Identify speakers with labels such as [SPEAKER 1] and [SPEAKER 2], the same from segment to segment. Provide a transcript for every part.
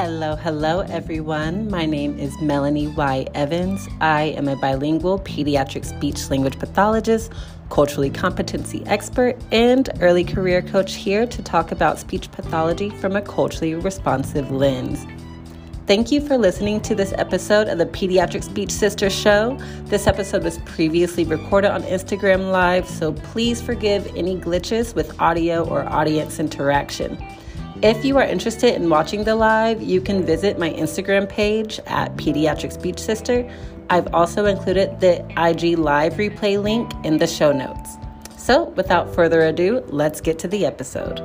[SPEAKER 1] Hello, hello, everyone. My name is Melanie Y. Evans. I am a bilingual pediatric speech language pathologist, culturally competency expert, and early career coach here to talk about speech pathology from a culturally responsive lens. Thank you for listening to this episode of the Pediatric Speech Sister Show. This episode was previously recorded on Instagram Live, so please forgive any glitches with audio or audience interaction. If you are interested in watching the live, you can visit my Instagram page at Pediatric Speech Sister. I've also included the IG Live replay link in the show notes. So, without further ado, let's get to the episode.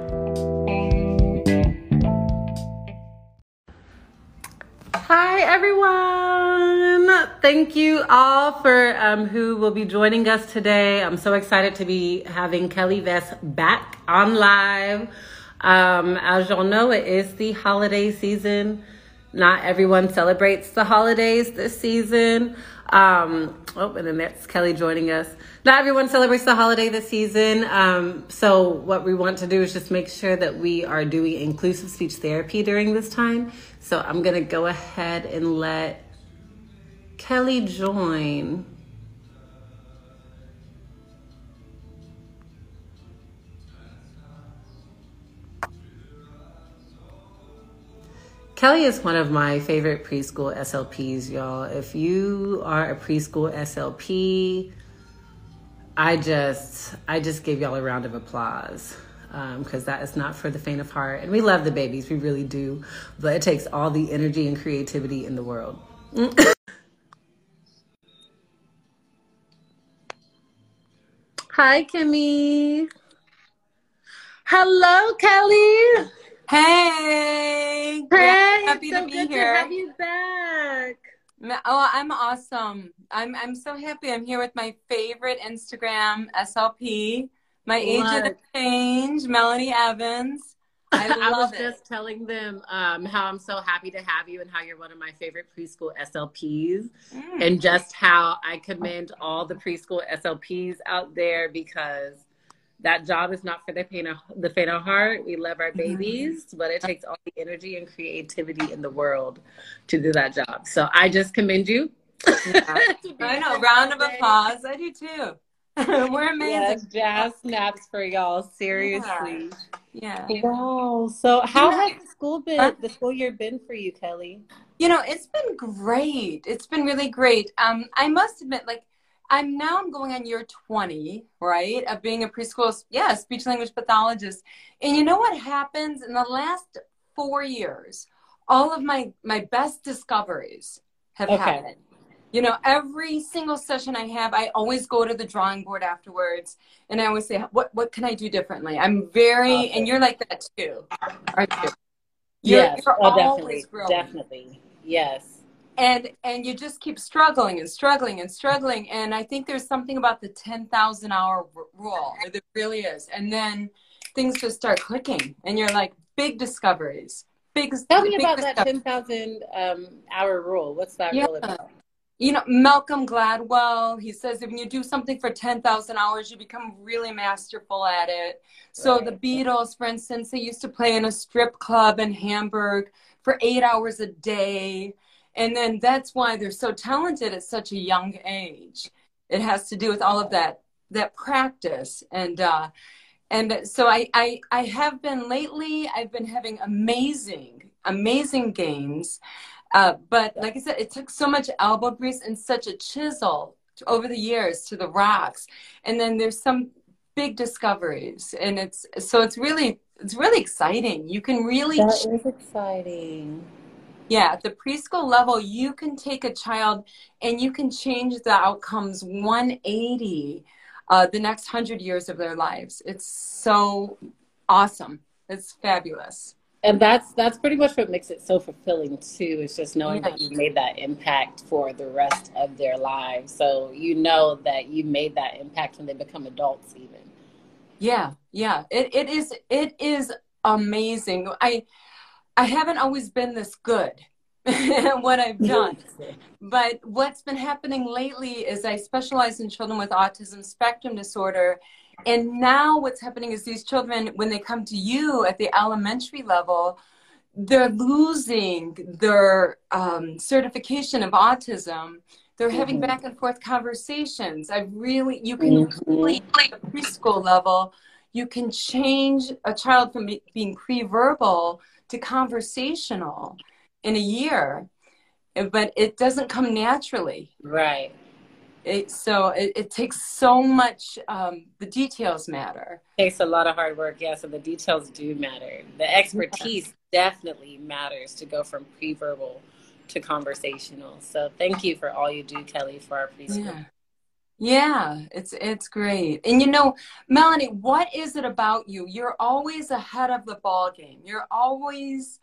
[SPEAKER 1] Hi, everyone. Thank you all for um, who will be joining us today. I'm so excited to be having Kelly Vess back on live. Um, as y'all know, it is the holiday season. Not everyone celebrates the holidays this season. Um, oh, and then that's Kelly joining us. Not everyone celebrates the holiday this season. Um, so what we want to do is just make sure that we are doing inclusive speech therapy during this time. So I'm going to go ahead and let Kelly join. Kelly is one of my favorite preschool SLPs, y'all. If you are a preschool SLP, I just I just gave y'all a round of applause because um, that is not for the faint of heart. And we love the babies, we really do, but it takes all the energy and creativity in the world. Hi, Kimmy. Hello, Kelly.
[SPEAKER 2] Hey.
[SPEAKER 1] Hey.
[SPEAKER 2] Happy
[SPEAKER 1] so
[SPEAKER 2] to be
[SPEAKER 1] good
[SPEAKER 2] here.
[SPEAKER 1] To have you back.
[SPEAKER 2] Oh, I'm awesome. I'm I'm so happy. I'm here with my favorite Instagram SLP, my agent of change, Melanie Evans. I love
[SPEAKER 1] I was
[SPEAKER 2] it.
[SPEAKER 1] just telling them um, how I'm so happy to have you and how you're one of my favorite preschool SLPs,
[SPEAKER 2] Mm.
[SPEAKER 1] and just how I commend all the preschool SLPs out there because that job is not for the faint of, the faint of heart. We love our
[SPEAKER 2] Mm-hmm.
[SPEAKER 1] babies, but it takes all the energy and creativity in the world to do that job. So I just commend you.
[SPEAKER 2] Yeah. I know. Round of applause. I do too. We're amazing.
[SPEAKER 1] Yes, jazz snaps for y'all. Seriously.
[SPEAKER 2] Yeah.
[SPEAKER 1] Wow. So how
[SPEAKER 2] Yeah.
[SPEAKER 1] has the school been the school year been for you, Kelly?
[SPEAKER 2] You know, it's been great. It's been really great. Um, I must admit, like, I'm now I'm going on year 20, right, of being a preschool, yeah, speech language pathologist. And you know what happens in the last four years? All of my my best discoveries have
[SPEAKER 1] Okay.
[SPEAKER 2] happened. You know, every single session I have, I always go to the drawing board afterwards, and I always say, "What what can I do differently?" I'm very, and you're like that too, aren't you? You're,
[SPEAKER 1] yes.
[SPEAKER 2] you're
[SPEAKER 1] oh, definitely.
[SPEAKER 2] always growing
[SPEAKER 1] Definitely. Yes.
[SPEAKER 2] And and you just keep struggling and struggling and struggling and i think there's something about the 10,000 hour r- rule there really is and then things just start clicking and you're like big discoveries big
[SPEAKER 1] Tell me
[SPEAKER 2] big
[SPEAKER 1] about that
[SPEAKER 2] discoveries.
[SPEAKER 1] 10,000 um, hour rule. What's that
[SPEAKER 2] Yeah.
[SPEAKER 1] rule about?
[SPEAKER 2] you know malcolm gladwell he says if you do something for 10,000 hours you become really masterful at it so
[SPEAKER 1] Right.
[SPEAKER 2] the beatles for instance they used to play in a strip club in hamburg for eight hours a day and then that's why they're so talented at such a young age it has to do with all of that that practice and uh and so I, I i have been lately i've been having amazing amazing gains uh, but like I said, it took so much elbow grease and such a chisel to- over the years to the rocks. And then there's some big discoveries, and it's so it's really it's really exciting. You can really,
[SPEAKER 1] That is exciting.
[SPEAKER 2] Yeah, at the preschool level, you can take a child and you can change the outcomes 180 uh, the next hundred years of their lives. It's so awesome. It's fabulous.
[SPEAKER 1] And that's that's pretty much what makes it so fulfilling too. Is just knowing
[SPEAKER 2] Yeah.
[SPEAKER 1] that you made that impact for the rest of their lives. So you know that you made that impact when they become adults, even.
[SPEAKER 2] Yeah, yeah. It it is it is amazing. I I haven't always been this good at what I've done. But what's been happening lately is I specialize in children with autism spectrum disorder. And now what's happening is these children, when they come to you at the elementary level, they're losing their um, certification of autism. They're having mm-hmm. back and forth conversations. I really, you can mm-hmm. really, at preschool level, you can change a child from being pre-verbal to conversational in a year, but it doesn't come naturally.
[SPEAKER 1] Right.
[SPEAKER 2] It, so it, it, takes so much um, the details matter
[SPEAKER 1] it takes a lot of hard work yeah so the details do matter the expertise yeah. definitely matters to go from pre-verbal to conversational so thank you for all you do kelly for our preschool
[SPEAKER 2] yeah. Yeah it's it's great. And you know melanie what is it about you? You're always ahead of the ball game. You're always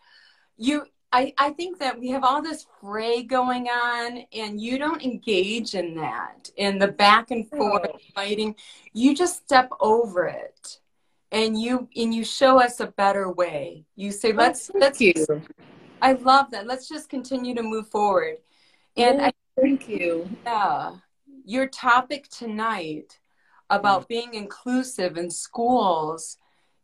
[SPEAKER 2] you I, I think that we have all this fray going on and you don't engage in that in the back and forth oh. fighting. You just step over it and you and you show us a better way. You say oh, let's oh, let's
[SPEAKER 1] you.
[SPEAKER 2] I love that. Let's just continue to move forward. And
[SPEAKER 1] I, thank you.
[SPEAKER 2] Yeah your topic tonight about being inclusive in schools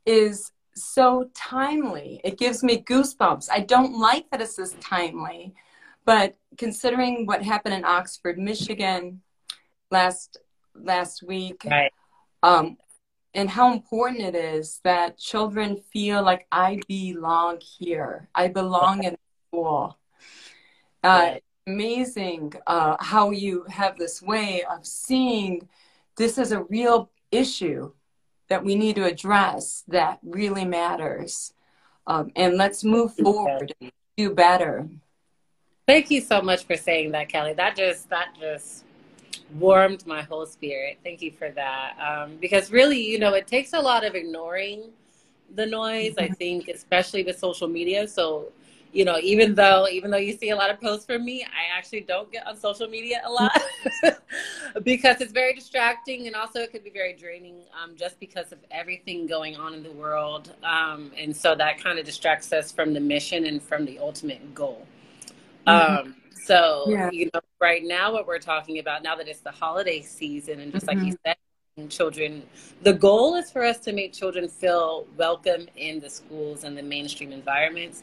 [SPEAKER 2] is so timely. It gives me goosebumps. I don't like that it's says timely, but considering what happened in Oxford, Michigan last last week,
[SPEAKER 1] right.
[SPEAKER 2] um, and how important it is that children feel like I belong here. I belong in school. Uh. Amazing uh, how you have this way of seeing this is a real issue that we need to address that really matters. Um, and let's move forward and do better.
[SPEAKER 1] Thank you so much for saying that, Kelly. That just that just warmed my whole spirit. Thank you for that. Um, because really, you know, it takes a lot of ignoring the noise. Mm-hmm. I think, especially with social media. So you know, even though even though you see a lot of posts from me, I actually don't get on social media a lot because it's very distracting and also it could be very draining um, just because of everything going on in the world. Um, and so that kind of distracts us from the mission and from the ultimate goal. Mm-hmm. Um, so, yeah. you know, right now, what we're talking about now that it's the holiday season, and just mm-hmm. like you mm-hmm. said, children, the goal is for us to make children feel welcome in the schools and the mainstream environments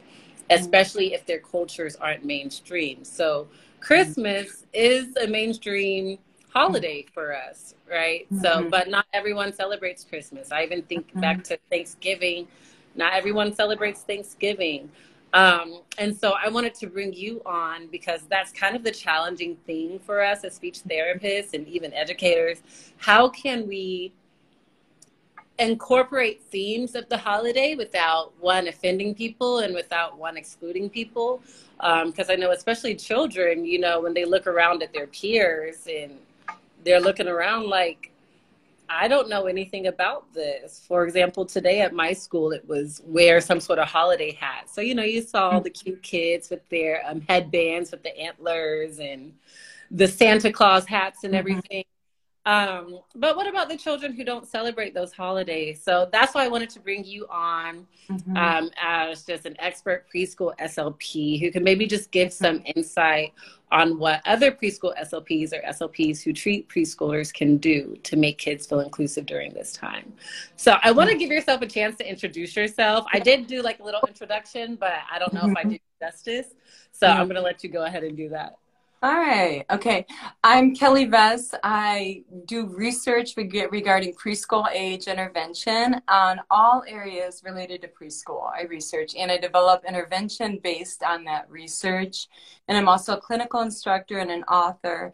[SPEAKER 1] especially if their cultures aren't mainstream. So Christmas is a mainstream holiday for us, right? Mm-hmm. So, but not everyone celebrates Christmas. I even think mm-hmm. back to Thanksgiving. Not everyone celebrates Thanksgiving. Um, and so I wanted to bring you on because that's kind of the challenging thing for us as speech therapists and even educators. How can we incorporate themes of the holiday without one offending people and without one excluding people. Because um, i know especially children you know when they look around at their peers and they're looking around like i don't know anything about this. For example today at my school it was wear some sort of holiday hat. So you know you saw all the cute kids with their um, headbands with the antlers and the santa claus hats and mm-hmm. everything um, but what about the children who don't celebrate those holidays? So that's why I wanted to bring you on mm-hmm. um, as just an expert preschool SLP who can maybe just give some insight on what other preschool SLPs or SLPs who treat preschoolers can do to make kids feel inclusive during this time. So I want to give yourself a chance to introduce yourself. I did do like a little introduction, but I don't know if I mm-hmm. did justice. So I'm going to let you go ahead and do that.
[SPEAKER 2] All right. Okay. I'm Kelly Vess. I do research regarding preschool age intervention on all areas related to preschool. I research and I develop intervention based on that research. And I'm also a clinical instructor and an author.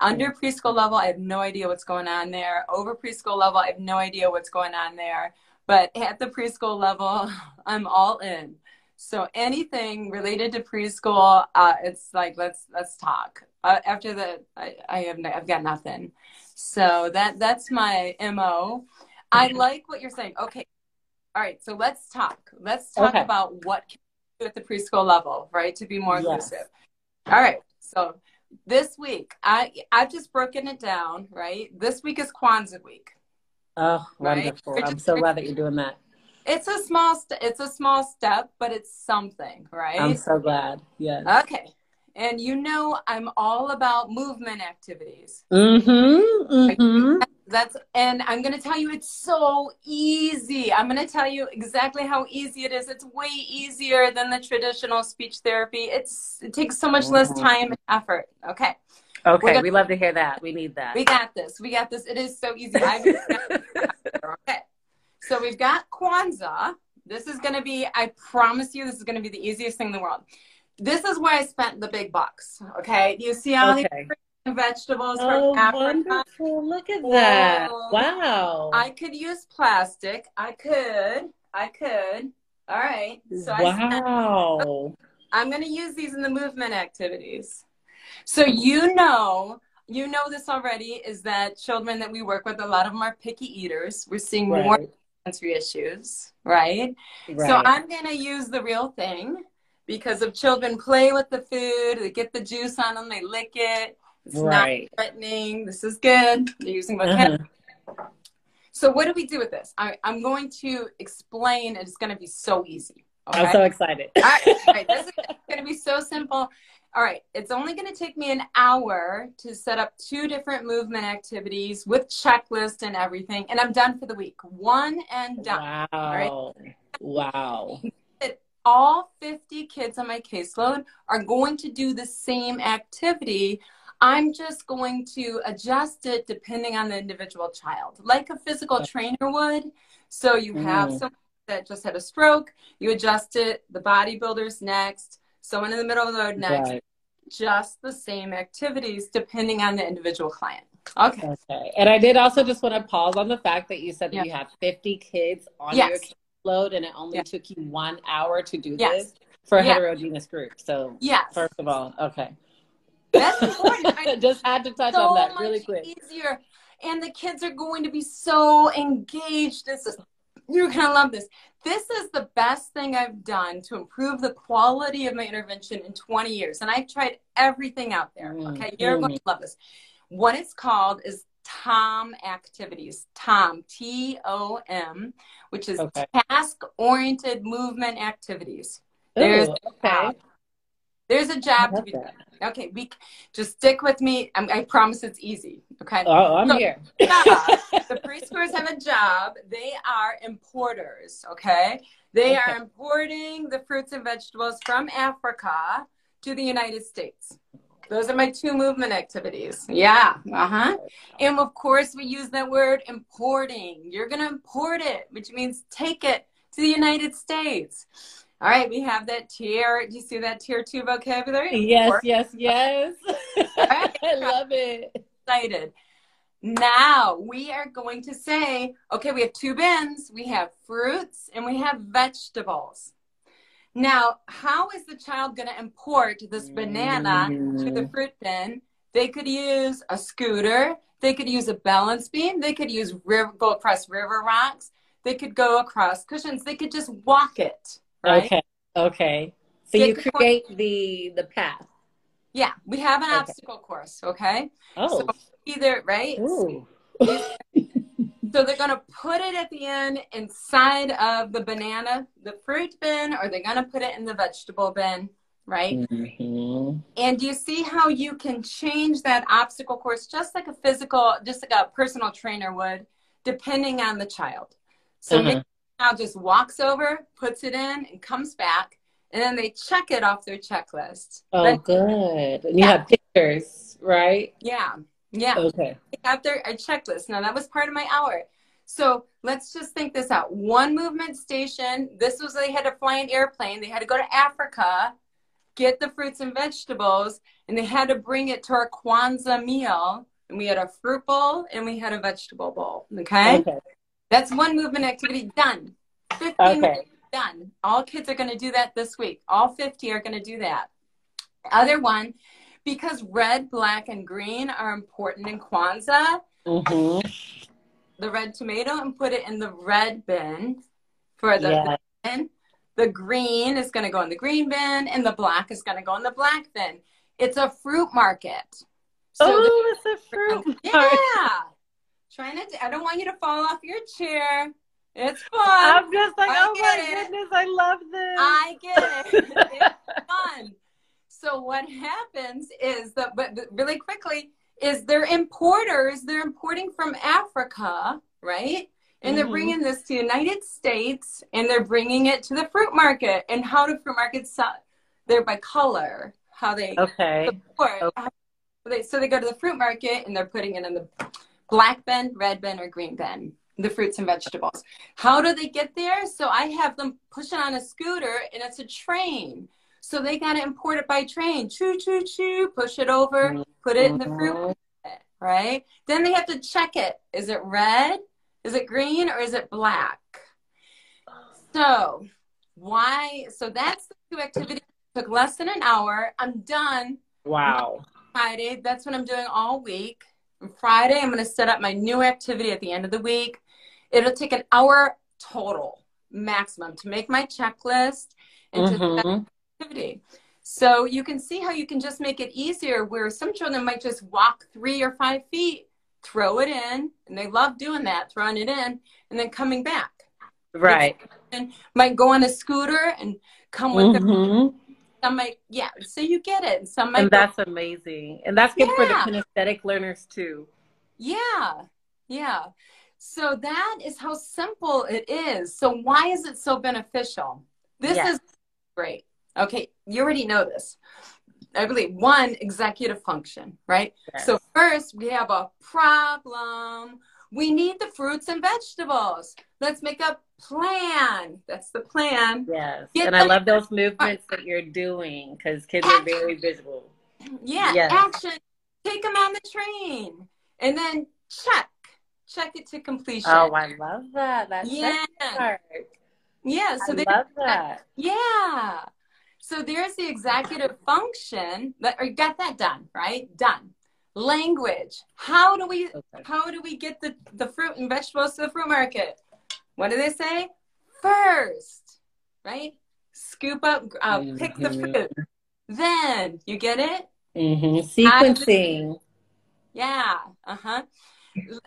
[SPEAKER 2] Under preschool level, I have no idea what's going on there. Over preschool level, I have no idea what's going on there. But at the preschool level, I'm all in. So anything related to preschool, uh, it's like let's let's talk. Uh, after that, I, I have I've got nothing. So that that's my mo. I like what you're saying. Okay, all right. So let's talk. Let's talk okay. about what can do at the preschool level, right, to be more yes. inclusive. All right. So this week, I I've just broken it down. Right. This week is Kwanzaa week.
[SPEAKER 1] Oh, wonderful! Right? I'm so glad that you're doing that
[SPEAKER 2] it's a small st- it's a small step but it's something right
[SPEAKER 1] i'm so glad yes
[SPEAKER 2] okay and you know i'm all about movement activities
[SPEAKER 1] mm-hmm, mm-hmm.
[SPEAKER 2] that's and I'm gonna tell you it's so easy. I'm gonna tell you exactly how easy it is. It's way easier than the traditional speech therapy. It's it takes so much less time and effort. Okay.
[SPEAKER 1] Okay, we love to hear that. We need that.
[SPEAKER 2] We got this. We got this. It is so easy. okay. So we've got Kwanzaa. This is going to be, I promise you, this is going to be the easiest thing in the world. This is where I spent the big bucks. Okay. You see all okay. these vegetables
[SPEAKER 1] oh, from Africa. Wonderful. Look at that. wow.
[SPEAKER 2] I could use plastic. I could. I could. All right.
[SPEAKER 1] So wow.
[SPEAKER 2] I I'm going to use these in the movement activities. So you know, you know this already is that children that we work with, a lot of them are picky eaters. We're seeing right. more sensory issues, right? right? So I'm going to use the real thing because if children play with the food, they get the juice on them, they lick it. It's right. not threatening. This is good. They're using vocabulary. Uh-huh. So what do we do with this? I, am going to explain. It's going to be so easy.
[SPEAKER 1] Okay? I'm so excited.
[SPEAKER 2] All right, all right. This is going to be so simple. All right, it's only going to take me an hour to set up two different movement activities with checklist and everything, and I'm done for the week. One and done.
[SPEAKER 1] Wow. Wow.
[SPEAKER 2] All 50 kids on my caseload are going to do the same activity. I'm just going to adjust it depending on the individual child, like a physical trainer would. So you have mm. someone that just had a stroke, you adjust it, the bodybuilder's next someone in the middle of the road next. Right. Just the same activities depending on the individual client. Okay.
[SPEAKER 1] Okay. And I did also just want to pause on the fact that you said that yeah. you have 50 kids on yes. your load and it only yeah. took you one hour to do yes. this for a yeah. heterogeneous group. So,
[SPEAKER 2] yes.
[SPEAKER 1] first of all, okay.
[SPEAKER 2] That's important. I
[SPEAKER 1] just had to touch so on that really quick.
[SPEAKER 2] Easier. And the kids are going to be so engaged. This is, you're going to love this. This is the best thing I've done to improve the quality of my intervention in 20 years. And I've tried everything out there. Mm, okay. You're mm. going to love this. What it's called is TOM activities. TOM, T O M, which is okay. task oriented movement activities.
[SPEAKER 1] Ooh, There's okay.
[SPEAKER 2] There's a job to be done. Okay, we just stick with me. I'm, i promise it's easy. Okay.
[SPEAKER 1] Oh, I'm so, here.
[SPEAKER 2] the preschoolers have a job. They are importers. Okay. They okay. are importing the fruits and vegetables from Africa to the United States. Those are my two movement activities. Yeah. Uh huh. And of course, we use that word importing. You're going to import it, which means take it to the United States. All right, we have that tier. Do you see that tier two vocabulary?
[SPEAKER 1] Yes, or- yes, yes. right. I love it.
[SPEAKER 2] Excited. Now we are going to say, okay, we have two bins. We have fruits and we have vegetables. Now, how is the child going to import this banana mm. to the mm. fruit bin? They could use a scooter. They could use a balance beam. They could use river, go across river rocks. They could go across cushions. They could just walk it. Right?
[SPEAKER 1] Okay. Okay. So Get you create the the path.
[SPEAKER 2] Yeah, we have an okay. obstacle course. Okay.
[SPEAKER 1] Oh.
[SPEAKER 2] So either right. so they're going to put it at the end inside of the banana, the fruit bin, or they're going to put it in the vegetable bin, right? Mm-hmm. And you see how you can change that obstacle course just like a physical, just like a personal trainer would, depending on the child. So uh-huh child just walks over, puts it in, and comes back, and then they check it off their checklist.
[SPEAKER 1] Oh, then, good. And you yeah. have pictures, right?
[SPEAKER 2] Yeah. Yeah.
[SPEAKER 1] Okay.
[SPEAKER 2] They have their a checklist. Now that was part of my hour. So let's just think this out. One movement station. This was they had to fly an airplane. They had to go to Africa, get the fruits and vegetables, and they had to bring it to our Kwanzaa meal. And we had a fruit bowl and we had a vegetable bowl. Okay. okay. That's one movement activity done. 15 okay. minutes done. All kids are going to do that this week. All 50 are going to do that. Other one, because red, black, and green are important in Kwanzaa, mm-hmm. the red tomato and put it in the red bin for the yeah. bin. The green is going to go in the green bin, and the black is going to go in the black bin. It's a fruit market.
[SPEAKER 1] So oh, it's a fruit market.
[SPEAKER 2] Yeah. Trying to, I don't want you to fall off your chair. It's fun.
[SPEAKER 1] I'm just like, I oh my it. goodness, I love this.
[SPEAKER 2] I get it. it's fun. So what happens is that, but really quickly, is they're importers. They're importing from Africa, right? And they're
[SPEAKER 1] Mhm.
[SPEAKER 2] bringing this to the United States and they're bringing it to the fruit market. And how do fruit markets sell? They're by color, how they
[SPEAKER 1] Okay.
[SPEAKER 2] support.
[SPEAKER 1] Okay.
[SPEAKER 2] They, so they go to the fruit market and they're putting it in the black bin, red bin, or green bin, the fruits and vegetables. How do they get there? So I have them push it on a scooter and it's a train. So they got to import it by train. Choo, choo, choo, push it over, put it in the fruit
[SPEAKER 1] Mhm.
[SPEAKER 2] right? Then they have to check it. Is it red? Is it green? Or is it black? So why? So that's the two activities. Took less than an hour. I'm done.
[SPEAKER 1] Wow.
[SPEAKER 2] Friday. That's what I'm doing all week. On Friday, I'm going to set up my new activity at the end of the week. It'll take an hour total, maximum, to make my checklist and to set
[SPEAKER 1] Mhm.
[SPEAKER 2] activity. So you can see how you can just make it easier where some children might just walk three or five feet, throw it in, and they love doing that, throwing it in, and then coming back.
[SPEAKER 1] Right.
[SPEAKER 2] And Might go on a scooter and come with their
[SPEAKER 1] Mhm.
[SPEAKER 2] Some might yeah, so you get it. And some might
[SPEAKER 1] And
[SPEAKER 2] go
[SPEAKER 1] that's amazing. And that's good for the kinesthetic learners too.
[SPEAKER 2] Yeah, yeah. So that is how simple it is. So why is it so beneficial? This
[SPEAKER 1] Yes.
[SPEAKER 2] is great. Okay, you already know this. I believe one executive function, right?
[SPEAKER 1] Yes.
[SPEAKER 2] So first we have a problem. We need the fruits and vegetables. Let's make a plan. That's the plan.
[SPEAKER 1] Yes.
[SPEAKER 2] Get
[SPEAKER 1] and I love those movements that you're doing because kids are very visual.
[SPEAKER 2] Yeah,
[SPEAKER 1] Yes.
[SPEAKER 2] action. Take them on the train. And then check. Check it to completion.
[SPEAKER 1] Oh, I love that. That's
[SPEAKER 2] Yeah.
[SPEAKER 1] part.
[SPEAKER 2] Yeah, so
[SPEAKER 1] I
[SPEAKER 2] they
[SPEAKER 1] love that.
[SPEAKER 2] Yeah. So there's the executive function that or got that done, right? Done. Language. How do we
[SPEAKER 1] Okay.
[SPEAKER 2] how do we get the, the fruit and vegetables to the fruit market? What do they say? First, right? Scoop up, uh, pick the fruit. Then, you get it?
[SPEAKER 1] mm-hmm. Sequencing.
[SPEAKER 2] Yeah. Uh huh.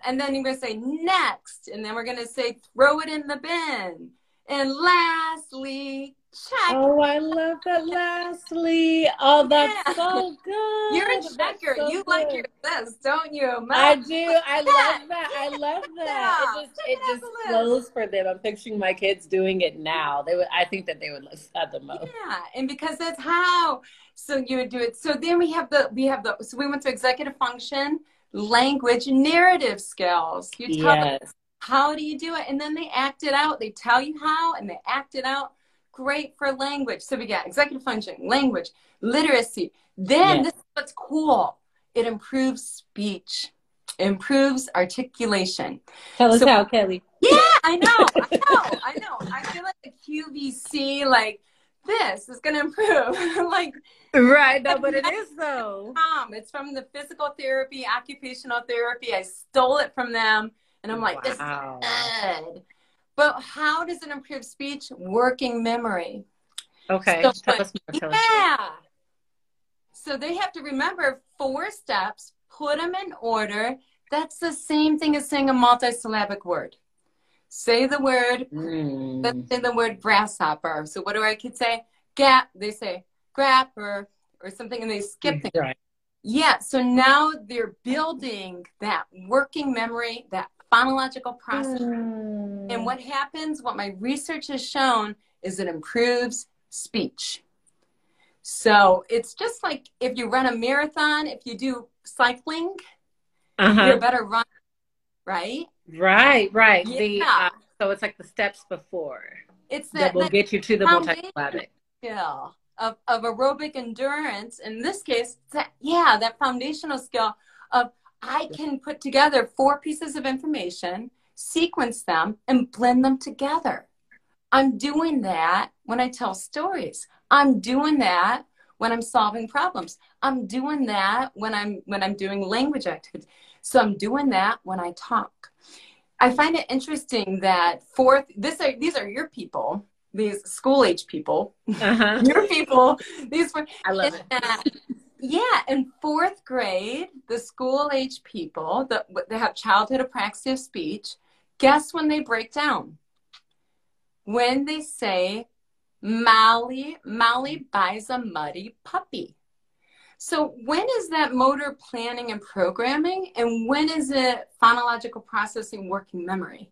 [SPEAKER 2] And then you're going to say next. And then we're going to say throw it in the bin. And lastly, check.
[SPEAKER 1] Oh, I love that. Lastly, oh, that's
[SPEAKER 2] Yeah.
[SPEAKER 1] so good.
[SPEAKER 2] You're a checker.
[SPEAKER 1] so
[SPEAKER 2] you like
[SPEAKER 1] good.
[SPEAKER 2] your list, don't you?
[SPEAKER 1] I do. I love that. I love that.
[SPEAKER 2] Yeah,
[SPEAKER 1] It just
[SPEAKER 2] check
[SPEAKER 1] it just flows for them. I'm picturing my kids doing it now. They would. I think that they would love that the most.
[SPEAKER 2] Yeah, and because that's how. So you would do it. So then we have the we have the so we went to executive function, language, narrative skills. You tell them
[SPEAKER 1] Yes.
[SPEAKER 2] how do you do it, and then they act it out. They tell you how, and they act it out. Great for language. So we got executive function, language, literacy. Then
[SPEAKER 1] Yes.
[SPEAKER 2] this is what's cool. It improves speech, improves articulation.
[SPEAKER 1] Tell us
[SPEAKER 2] So-
[SPEAKER 1] how, Kelly.
[SPEAKER 2] Yeah, I know, I know, I know. I feel like the QVC, like this is going to improve. like,
[SPEAKER 1] Right. No, but it is though.
[SPEAKER 2] um, it's from the physical therapy, occupational therapy. I stole it from them, and I'm like, this is good. But how does it improve speech? Working memory.
[SPEAKER 1] Okay.
[SPEAKER 2] So,
[SPEAKER 1] Tell us more. Tell.
[SPEAKER 2] Yeah. So they have to remember four steps, put them in order. That's the same thing as saying a multisyllabic word. Say the word
[SPEAKER 1] Mm.
[SPEAKER 2] let's say the word grasshopper. So what do our kids say? Gap. They say grapper or something, and they skip things.
[SPEAKER 1] Right.
[SPEAKER 2] Yeah. So now they're building that working memory, that phonological process.
[SPEAKER 1] Mm.
[SPEAKER 2] And what happens? What my research has shown is it improves speech. So it's just like if you run a marathon, if you do cycling, you're
[SPEAKER 1] Uh-huh.
[SPEAKER 2] better runner, right?
[SPEAKER 1] Right. Right. The
[SPEAKER 2] Yeah.
[SPEAKER 1] uh, so it's like the steps before
[SPEAKER 2] It's
[SPEAKER 1] that
[SPEAKER 2] that,
[SPEAKER 1] will get you to the multisyllabic.
[SPEAKER 2] skill of, of aerobic endurance in this case that yeah that foundational skill of i can put together four pieces of information sequence them and blend them together. I'm doing that when i tell stories. I'm doing that when i'm solving problems. I'm doing that when i'm when i'm doing language activities. So i'm doing that when i talk. I find it interesting that fourth this are these are your people these school age people.
[SPEAKER 1] Uh-huh.
[SPEAKER 2] your people these were
[SPEAKER 1] I love it.
[SPEAKER 2] Yeah in fourth grade the school age people that they have childhood apraxia of speech guess when they break down when they say molly molly buys a muddy puppy So when is that motor planning and programming, and when is it phonological processing, working memory?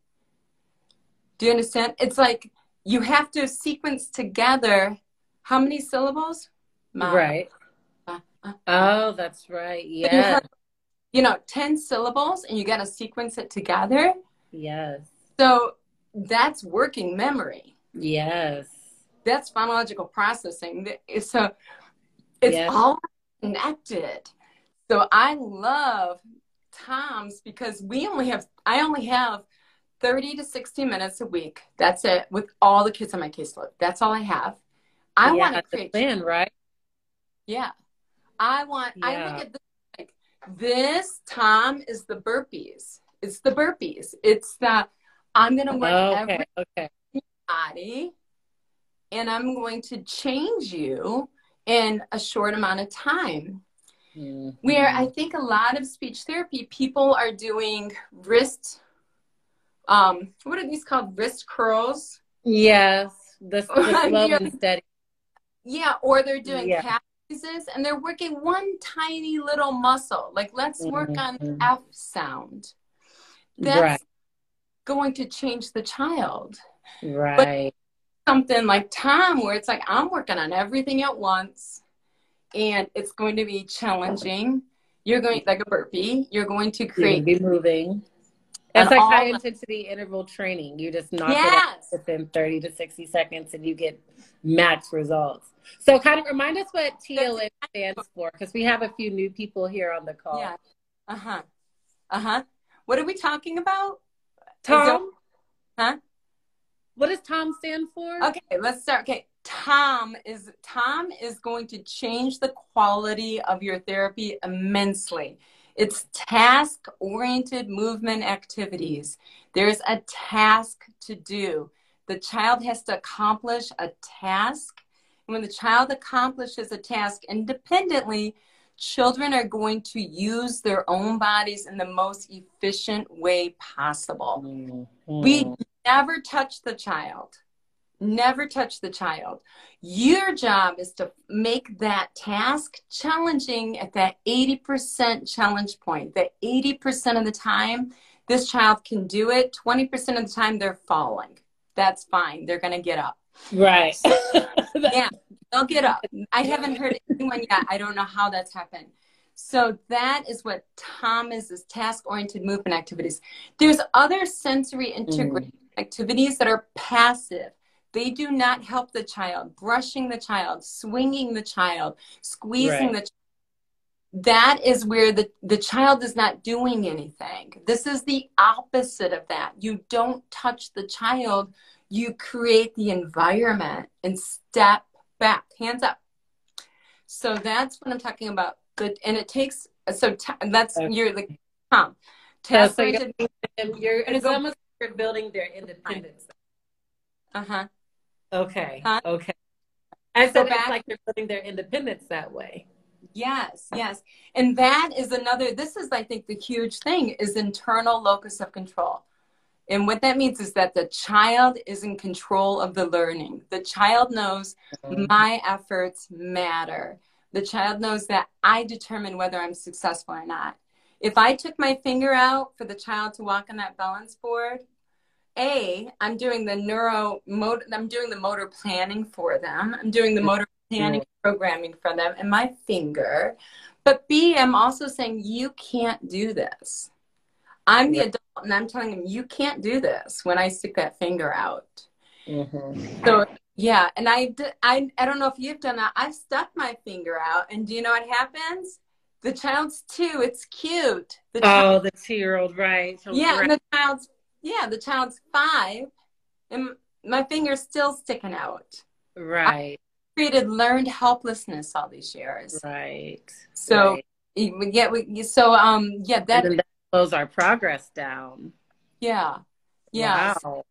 [SPEAKER 2] Do you understand? It's like you have to sequence together how many syllables?
[SPEAKER 1] Ma. Right. Oh, that's right. Yeah.
[SPEAKER 2] You know, 10 syllables and you got to sequence it together.
[SPEAKER 1] Yes.
[SPEAKER 2] So that's working memory.
[SPEAKER 1] Yes.
[SPEAKER 2] That's phonological processing. So it's yes. all connected. So I love Tom's because we only have, I only have 30 to 60 minutes a week. That's it with all the kids on my caseload. That's all I have. I yeah, want to create
[SPEAKER 1] plan, right?
[SPEAKER 2] Yeah. I want yeah. I look at this like this Tom is the burpees. It's the burpees. It's the I'm gonna work okay, every okay. body and I'm going to change you in a short amount of time. Mm-hmm. Where I think a lot of speech therapy people are doing wrist um what are these called wrist curls
[SPEAKER 1] yes the, the slow and steady
[SPEAKER 2] yeah or they're doing yeah. calf and they're working one tiny little muscle. Like let's work mm-hmm. on f sound. That's right. going to change the child.
[SPEAKER 1] Right.
[SPEAKER 2] but something like tom where it's like i'm working on everything at once and it's going to be challenging. You're going like a burpee you're going to create
[SPEAKER 1] be moving it's like high intensity interval training. You just knock yes. it out within 30 to 60 seconds and you get max results. So kind of remind us what TLN stands for because we have a few new people here on the call. Yeah.
[SPEAKER 2] Uh-huh. Uh-huh. What are we talking about?
[SPEAKER 1] Tom?
[SPEAKER 2] huh?
[SPEAKER 1] What does Tom stand for?
[SPEAKER 2] Okay, let's start. Okay. Tom is Tom is going to change the quality of your therapy immensely. It's task oriented movement activities. There's a task to do. The child has to accomplish a task. And when the child accomplishes a task independently, children are going to use their own bodies in the most efficient way possible. Mm-hmm. We never touch the child never touch the child. Your job is to make that task challenging at that 80% challenge point. That 80% of the time, this child can do it. 20% of the time, they're falling. That's fine. They're going to get up.
[SPEAKER 1] Right.
[SPEAKER 2] yeah, they'll get up. I haven't heard anyone yet. I don't know how that's happened. So that is what Tom is, is task-oriented movement activities. There's other sensory integration mm. activities that are passive they do not help the child. Brushing the child, swinging the child, squeezing right. the child. That is where the, the child is not doing anything. This is the opposite of that. You don't touch the child, you create the environment and step back, hands up. So that's what I'm talking about. Good, and it takes so t- that's okay. you're like Tom.
[SPEAKER 1] Yeah, so you're, you're, it's almost you're building their independence.
[SPEAKER 2] Uh huh.
[SPEAKER 1] Okay. Huh? Okay. And so, so back, it's like they're putting their independence that way.
[SPEAKER 2] Yes, yes. And that is another, this is, I think, the huge thing is internal locus of control. And what that means is that the child is in control of the learning. The child knows mm-hmm. my efforts matter. The child knows that I determine whether I'm successful or not. If I took my finger out for the child to walk on that balance board, a, I'm doing the neuro, motor, I'm doing the motor planning for them. I'm doing the motor planning programming for them and my finger. But B, I'm also saying, you can't do this. I'm the adult and I'm telling them, you can't do this when I stick that finger out. Mm-hmm. So, yeah. And I, I, I don't know if you've done that. I've stuck my finger out and do you know what happens? The child's two. It's cute.
[SPEAKER 1] The child, oh, the two year old, right.
[SPEAKER 2] So yeah. Right. And the child's yeah, the child's five, and my finger's still sticking out.
[SPEAKER 1] Right.
[SPEAKER 2] I created learned helplessness all these years.
[SPEAKER 1] Right.
[SPEAKER 2] So right. we get we so um yeah that,
[SPEAKER 1] that slows our progress down.
[SPEAKER 2] Yeah. Yeah. Wow.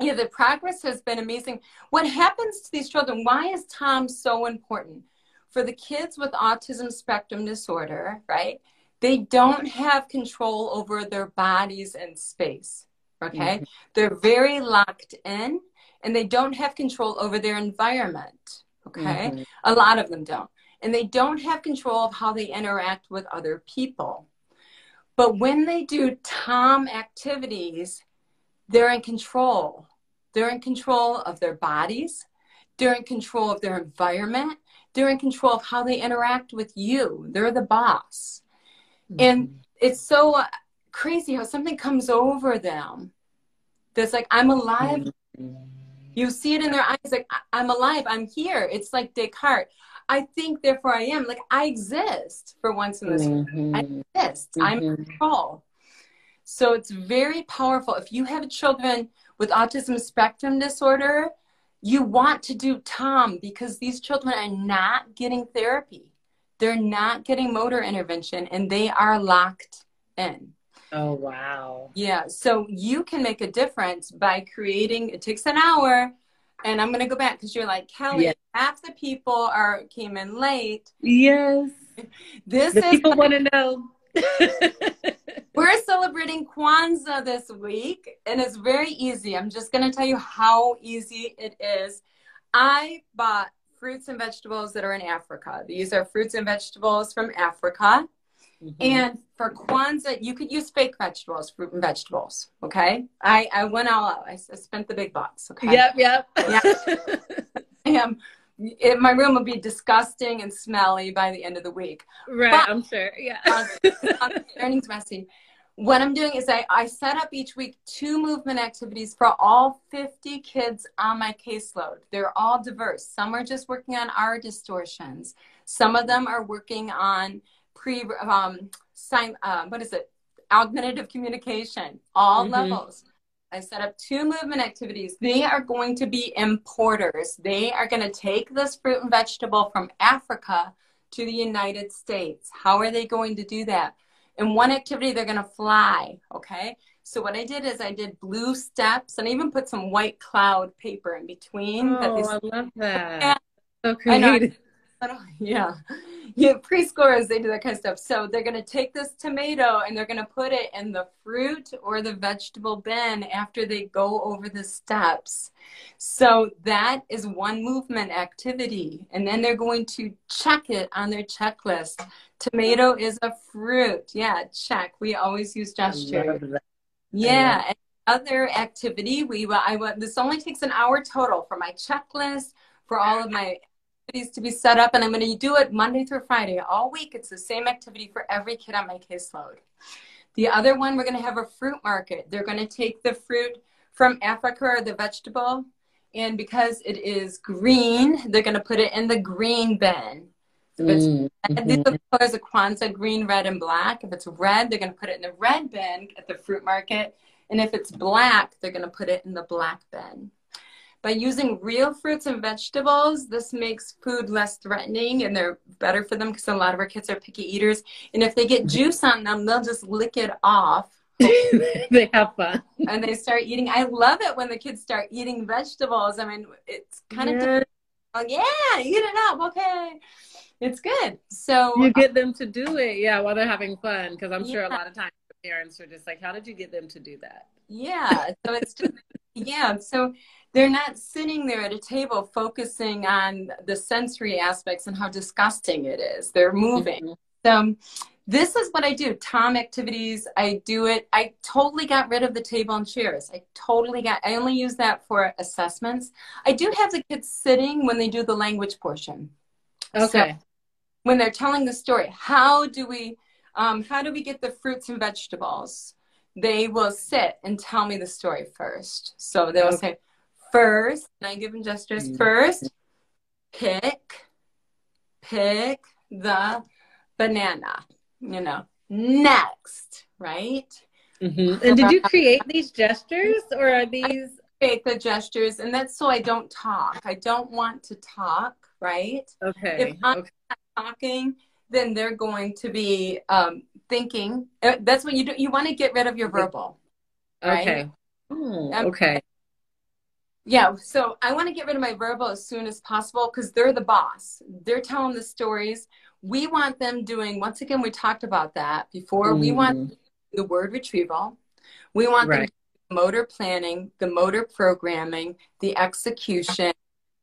[SPEAKER 2] Yeah, the progress has been amazing. What happens to these children? Why is Tom so important? For the kids with autism spectrum disorder, right? They don't have control over their bodies and space. Okay. Mm-hmm. They're very locked in and they don't have control over their environment. Okay. Mm-hmm. A lot of them don't. and they don't have control of how they interact with other people. But when they do Tom activities, they're in control. They're in control of their bodies, they're in control of their environment, they're in control of how they interact with you. They're the boss. Mm-hmm. And it's so uh, crazy how something comes over them that's like, I'm alive. Mm-hmm. You see it in their eyes, like, I'm alive, I'm here. It's like Descartes. I think, therefore I am. Like, I exist for once in this mm-hmm. I exist. Mm-hmm. I'm in control. So it's very powerful. If you have children with autism spectrum disorder, you want to do Tom because these children are not getting therapy. They're not getting motor intervention and they are locked in.
[SPEAKER 1] Oh, wow.
[SPEAKER 2] Yeah. So you can make a difference by creating, it takes an hour. And I'm going to go back because you're like, Kelly, yes. half the people are came in late.
[SPEAKER 1] Yes.
[SPEAKER 2] This is
[SPEAKER 1] the people like, want to know.
[SPEAKER 2] we're celebrating Kwanzaa this week, and it's very easy. I'm just going to tell you how easy it is. I bought fruits and vegetables that are in Africa. These are fruits and vegetables from Africa. Mm-hmm. And for Kwanzaa, you could use fake vegetables, fruit and vegetables. Okay. I, I went all out. I, I spent the big bucks. Okay.
[SPEAKER 1] Yep. Yep.
[SPEAKER 2] I am. It, my room will be disgusting and smelly by the end of the week.
[SPEAKER 1] Right. But, I'm sure. Yeah. uh,
[SPEAKER 2] learning's messy. What I'm doing is I, I set up each week two movement activities for all 50 kids on my caseload. They're all diverse. Some are just working on our distortions. Some of them are working on pre um sign uh, what is it augmentative communication all mm-hmm. levels i set up two movement activities they are going to be importers they are going to take this fruit and vegetable from africa to the united states how are they going to do that in one activity they're going to fly okay? So what i did is i did blue steps and I even put some white cloud paper in between
[SPEAKER 1] oh i love that. So creative
[SPEAKER 2] yeah yeah, preschoolers, they do that kind of stuff. So they're going to take this tomato and they're going to put it in the fruit or the vegetable bin after they go over the steps. So that is one movement activity. And then they're going to check it on their checklist. Tomato is a fruit. Yeah, check. We always use gesture. Yeah. And other activity, we I went, this only takes an hour total for my checklist, for all of my activities to be set up, and I'm going to do it Monday through Friday all week. It's the same activity for every kid on my caseload. The other one, we're going to have a fruit market. They're going to take the fruit from Africa or the vegetable, and because it is green, they're going to put it in the green bin. If it's mm-hmm. these are the colors of Kwanzaa, green, red, and black. If it's red, they're going to put it in the red bin at the fruit market. And if it's black, they're going to put it in the black bin. By using real fruits and vegetables, this makes food less threatening and they're better for them because a lot of our kids are picky eaters. And if they get mm-hmm. juice on them, they'll just lick it off.
[SPEAKER 1] they have fun.
[SPEAKER 2] And they start eating. I love it when the kids start eating vegetables. I mean, it's kind yeah. of, oh, yeah, eat it up. Okay. It's good. So
[SPEAKER 1] you get them to do it. Yeah, while they're having fun. Because I'm yeah. sure a lot of times parents are just like, how did you get them to do that?
[SPEAKER 2] Yeah. So it's just, yeah. So they're not sitting there at a table focusing on the sensory aspects and how disgusting it is. They're moving. Mm-hmm. So this is what I do. Tom activities. I do it. I totally got rid of the table and chairs. I totally got. I only use that for assessments. I do have the kids sitting when they do the language portion.
[SPEAKER 1] Okay. So
[SPEAKER 2] when they're telling the story, how do we, um, how do we get the fruits and vegetables? They will sit and tell me the story first. So they'll okay. say, first, and I give them gestures mm-hmm. first, pick, pick the banana, you know, next, right?
[SPEAKER 1] Mm-hmm. And did you create these gestures or are these? I
[SPEAKER 2] create the gestures, and that's so I don't talk. I don't want to talk, right?
[SPEAKER 1] Okay.
[SPEAKER 2] If I'm
[SPEAKER 1] okay.
[SPEAKER 2] talking, then they're going to be um, thinking. Uh, that's what you do. You want to get rid of your verbal.
[SPEAKER 1] Right? Okay. Oh, okay.
[SPEAKER 2] Yeah, so I want to get rid of my verbal as soon as possible because they're the boss. They're telling the stories. We want them doing, once again, we talked about that before. Mm. We want mm. the word retrieval. We want right. them motor planning, the motor programming, the execution,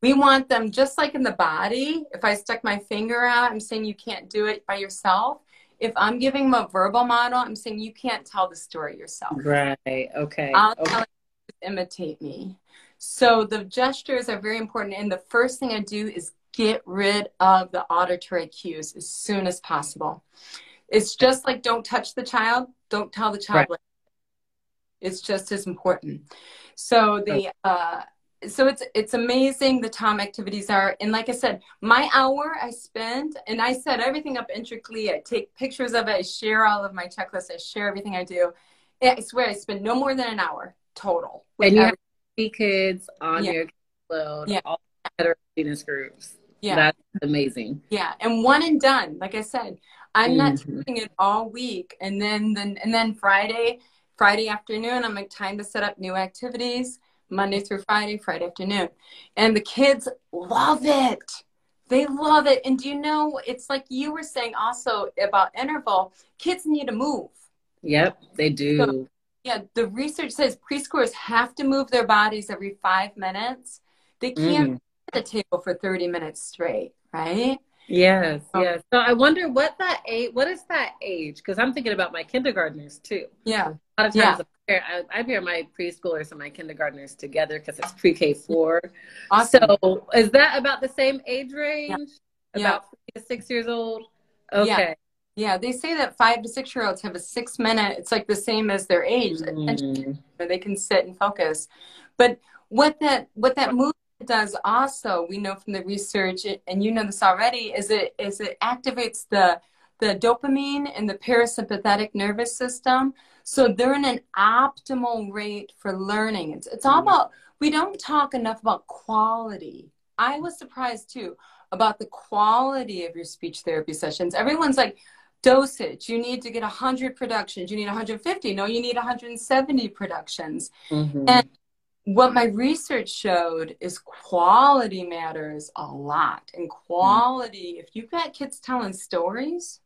[SPEAKER 2] We want them just like in the body. If I stuck my finger out, I'm saying you can't do it by yourself. If I'm giving them a verbal model, I'm saying you can't tell the story yourself.
[SPEAKER 1] Right. Okay.
[SPEAKER 2] I'll
[SPEAKER 1] okay.
[SPEAKER 2] tell you, imitate me. So the gestures are very important. And the first thing I do is get rid of the auditory cues as soon as possible. It's just like don't touch the child, don't tell the child.
[SPEAKER 1] Right.
[SPEAKER 2] It's just as important. So the uh, so it's it's amazing the Tom activities are and like I said, my hour I spend and I set everything up intricately. I take pictures of it, I share all of my checklists, I share everything I do. And I swear I spend no more than an hour total.
[SPEAKER 1] And you
[SPEAKER 2] every-
[SPEAKER 1] have three kids on
[SPEAKER 2] Yeah.
[SPEAKER 1] your load,
[SPEAKER 2] Yeah.
[SPEAKER 1] all heterogeneous groups.
[SPEAKER 2] Yeah.
[SPEAKER 1] That's amazing.
[SPEAKER 2] Yeah, and one and done. Like I said, I'm not
[SPEAKER 1] Mhm.
[SPEAKER 2] doing it all week, and then then and then Friday, Friday afternoon, I'm like time to set up new activities. Monday through Friday, Friday afternoon, and the kids love it. They love it. And do you know? It's like you were saying also about interval. Kids need to move.
[SPEAKER 1] Yep, they do.
[SPEAKER 2] Yeah, the research says preschoolers have to move their bodies every five minutes. They can't
[SPEAKER 1] Mm.
[SPEAKER 2] sit at the table for 30 minutes straight, right?
[SPEAKER 1] Yes, yes. So I wonder what that age. What is that age? Because I'm thinking about my kindergartners too.
[SPEAKER 2] Yeah.
[SPEAKER 1] A lot of times, pair, I, I pair my preschoolers and my kindergartners together because it's pre-K four.
[SPEAKER 2] Awesome.
[SPEAKER 1] So is that about the same age range?
[SPEAKER 2] Yeah.
[SPEAKER 1] About to six years old. Okay.
[SPEAKER 2] Yeah, they say that five to six year olds have a six minute, it's like the same as their age, attention,
[SPEAKER 1] Mm.
[SPEAKER 2] where they can sit and focus. But what that what that movement does also, we know from the research, and you know this already, is it is it activates the the dopamine and the parasympathetic nervous system. So they're in an optimal rate for learning. It's it's all
[SPEAKER 1] Mhm.
[SPEAKER 2] about we don't talk enough about quality. I was surprised too about the quality of your speech therapy sessions. Everyone's like, dosage, you need to get 100 productions, you need 150. No, you need 170 productions.
[SPEAKER 1] Mhm.
[SPEAKER 2] And what my research showed is quality matters a lot. And quality, if you've got kids telling stories,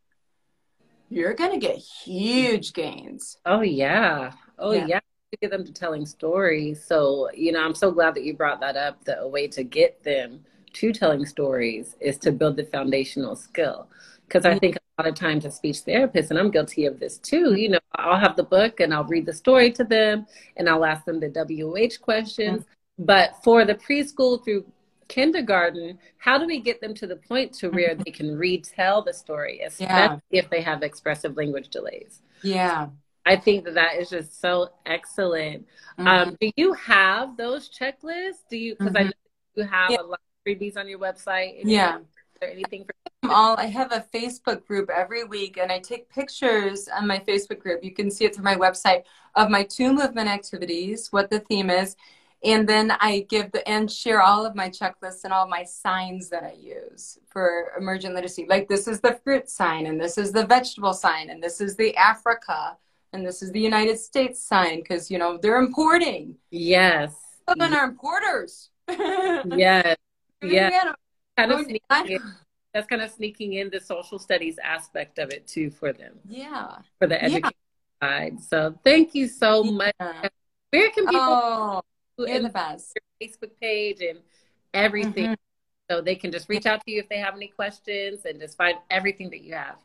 [SPEAKER 2] you're going to get huge gains.
[SPEAKER 1] Oh yeah. Oh
[SPEAKER 2] Yeah.
[SPEAKER 1] yeah. To get them to telling stories. So, you know, I'm so glad that you brought that up. That a way to get them to telling stories is to build the foundational skill. Because I think a lot of times as speech therapists, and I'm guilty of this too, you know, I'll have the book and I'll read the story to them and I'll ask them the WH questions. But for the preschool through kindergarten, how do we get them to the point to where they can retell the story, especially if they have expressive language delays?
[SPEAKER 2] Yeah.
[SPEAKER 1] I think that that is just so excellent.
[SPEAKER 2] Mhm.
[SPEAKER 1] Um, do you have those checklists? Do you? Because I
[SPEAKER 2] Mhm.
[SPEAKER 1] know you have
[SPEAKER 2] Yeah.
[SPEAKER 1] a lot of freebies on your website.
[SPEAKER 2] Yeah.
[SPEAKER 1] Is there anything for?
[SPEAKER 2] all I have a Facebook group every week and I take pictures on my Facebook group. You can see it through my website of my two movement activities, what the theme is, and then I give the and share all of my checklists and all my signs that I use for emergent literacy. Like this is the fruit sign and this is the vegetable sign and this is the Africa and this is the United States sign because you know they're importing.
[SPEAKER 1] Yes.
[SPEAKER 2] Children are importers.
[SPEAKER 1] Yes. Yeah.
[SPEAKER 2] Yeah.
[SPEAKER 1] Kind of sneaking in, that's kind of sneaking in the social studies aspect of it too for them,
[SPEAKER 2] Yeah.
[SPEAKER 1] for the
[SPEAKER 2] Yeah.
[SPEAKER 1] education side. So thank you so much.
[SPEAKER 2] Yeah.
[SPEAKER 1] Where can people
[SPEAKER 2] Oh, you're the
[SPEAKER 1] and
[SPEAKER 2] best.
[SPEAKER 1] your Facebook page and everything?
[SPEAKER 2] Mhm.
[SPEAKER 1] So they can just reach out to you if they have any questions and just find everything that you have.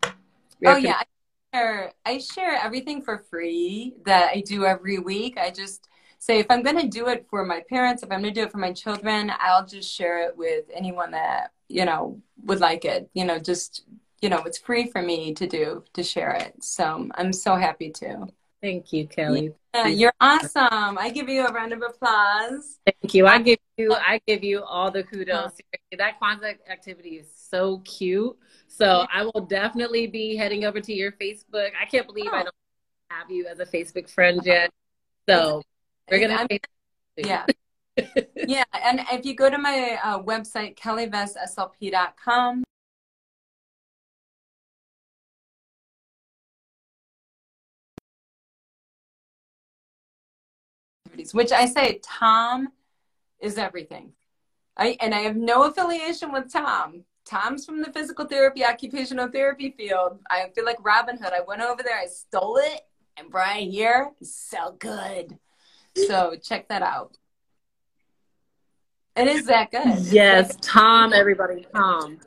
[SPEAKER 2] Oh yeah, I share, I share everything for free that I do every week. I just say if I'm going to do it for my parents, if I'm going to do it for my children, I'll just share it with anyone that you know would like it. You know, just you know, it's free for me to do to share it. So I'm so happy to.
[SPEAKER 1] Thank you, Kelly.
[SPEAKER 2] Uh, you're awesome. I give you a round of applause.
[SPEAKER 1] Thank you. I give you I give you all the kudos. Seriously, That Kwanzaa activity is so cute. So I will definitely be heading over to your Facebook. I can't believe I
[SPEAKER 2] Oh.
[SPEAKER 1] don't have you as a Facebook friend yet. So we're gonna
[SPEAKER 2] Yeah. yeah. And if you go to my uh, website, kellyvessslp.com, which I say Tom is everything. I and I have no affiliation with Tom. Tom's from the physical therapy, occupational therapy field. I feel like Robin Hood. I went over there, I stole it, and Brian here is so good. So check that out. It is that good.
[SPEAKER 1] Yes, Tom, everybody, Tom.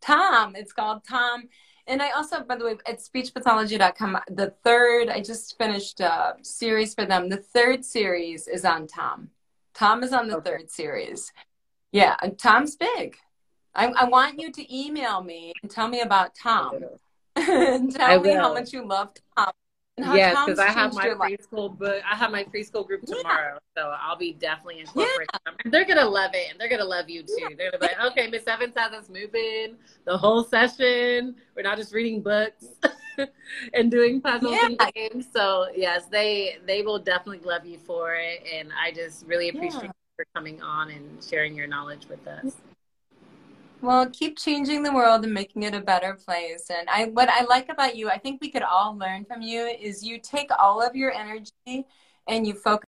[SPEAKER 2] Tom. It's called Tom. And I also, by the way, at speechpathology.com, the third, I just finished a series for them. The third series is on Tom. Tom is on the okay. third series. Yeah, and Tom's big. I, I want you to email me and tell me about Tom. and tell me how much you love Tom
[SPEAKER 1] Yes, because I have my preschool book. I have my preschool group tomorrow, yeah. so I'll be definitely incorporating yeah. them. And they're gonna love it, and they're gonna love you too. Yeah. They're gonna be like, okay, Miss Evans has us moving the whole session. We're not just reading books and doing puzzles and games. So yes, they they will definitely love you for it, and I just really appreciate you for coming on and sharing your knowledge with us.
[SPEAKER 2] Well, keep changing the world and making it a better place. And I, what I like about you, I think we could all learn from you, is you take all of your energy and you focus.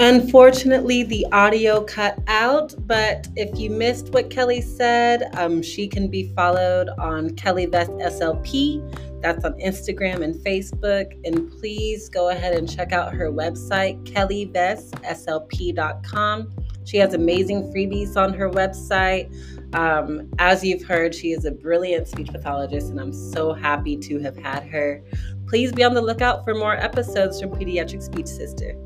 [SPEAKER 1] Unfortunately, the audio cut out, but if you missed what Kelly said, um, she can be followed on Kelly Vess SLP. That's on Instagram and Facebook. And please go ahead and check out her website, kellyvessslp.com. She has amazing freebies on her website. Um, as you've heard, she is a brilliant speech pathologist, and I'm so happy to have had her. Please be on the lookout for more episodes from Pediatric Speech Sister.